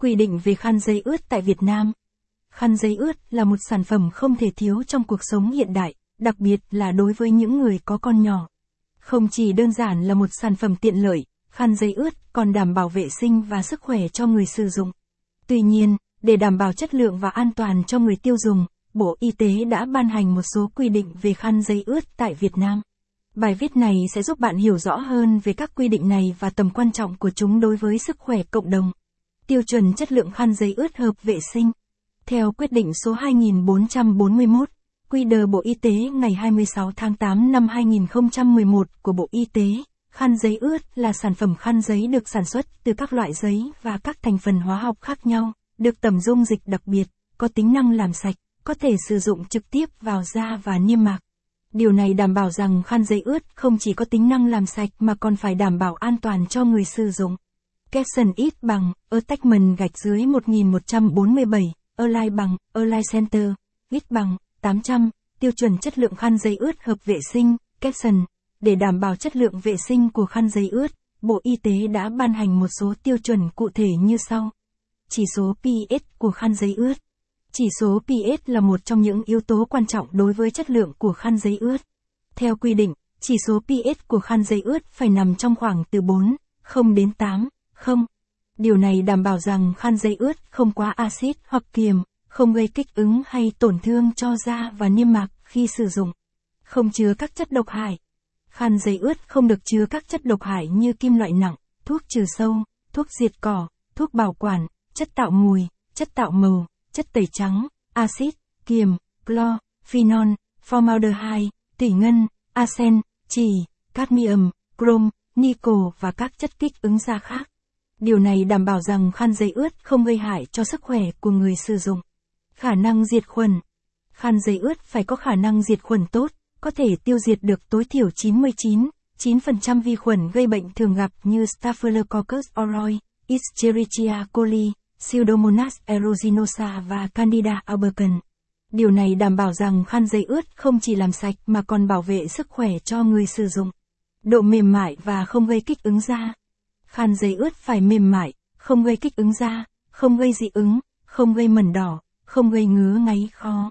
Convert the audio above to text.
Quy định về khăn giấy ướt tại Việt Nam. Khăn giấy ướt là một sản phẩm không thể thiếu trong cuộc sống hiện đại, đặc biệt là đối với những người có con nhỏ. Không chỉ đơn giản là một sản phẩm tiện lợi, khăn giấy ướt còn đảm bảo vệ sinh và sức khỏe cho người sử dụng. Tuy nhiên, để đảm bảo chất lượng và an toàn cho người tiêu dùng, Bộ Y tế đã ban hành một số quy định về khăn giấy ướt tại Việt Nam. Bài viết này sẽ giúp bạn hiểu rõ hơn về các quy định này và tầm quan trọng của chúng đối với sức khỏe cộng đồng. Tiêu chuẩn chất lượng khăn giấy ướt hợp vệ sinh. Theo quyết định số 2441, quy đờ Bộ Y tế ngày 26 tháng 8 năm 2011 của Bộ Y tế, khăn giấy ướt là sản phẩm khăn giấy được sản xuất từ các loại giấy và các thành phần hóa học khác nhau, được tẩm dung dịch đặc biệt, có tính năng làm sạch, có thể sử dụng trực tiếp vào da và niêm mạc. Điều này đảm bảo rằng khăn giấy ướt không chỉ có tính năng làm sạch mà còn phải đảm bảo an toàn cho người sử dụng caption ít bằng, attachment gạch dưới 1147, Align bằng, Align Center, ít bằng, 800, tiêu chuẩn chất lượng khăn giấy ướt hợp vệ sinh, caption. Để đảm bảo chất lượng vệ sinh của khăn giấy ướt, Bộ Y tế đã ban hành một số tiêu chuẩn cụ thể như sau. Chỉ số pH của khăn giấy ướt. Chỉ số pH là một trong những yếu tố quan trọng đối với chất lượng của khăn giấy ướt. Theo quy định, chỉ số pH của khăn giấy ướt phải nằm trong khoảng từ 4, 0 đến 8, không Điều này đảm bảo rằng khăn giấy ướt không quá axit hoặc kiềm, không gây kích ứng hay tổn thương cho da và niêm mạc khi sử dụng. Không chứa các chất độc hại. Khăn giấy ướt không được chứa các chất độc hại như kim loại nặng, thuốc trừ sâu, thuốc diệt cỏ, thuốc bảo quản, chất tạo mùi, chất tạo màu, chất tẩy trắng, axit, kiềm, clo, phenol, formaldehyde, tỷ ngân, arsen, trì, cadmium, chrome, nickel và các chất kích ứng da khác. Điều này đảm bảo rằng khăn giấy ướt không gây hại cho sức khỏe của người sử dụng. Khả năng diệt khuẩn. Khăn giấy ướt phải có khả năng diệt khuẩn tốt, có thể tiêu diệt được tối thiểu 99, 9% vi khuẩn gây bệnh thường gặp như Staphylococcus aureus, Escherichia coli, Pseudomonas aeruginosa và Candida albicans. Điều này đảm bảo rằng khăn giấy ướt không chỉ làm sạch mà còn bảo vệ sức khỏe cho người sử dụng. Độ mềm mại và không gây kích ứng da khan giấy ướt phải mềm mại, không gây kích ứng da, không gây dị ứng, không gây mẩn đỏ, không gây ngứa ngáy khó.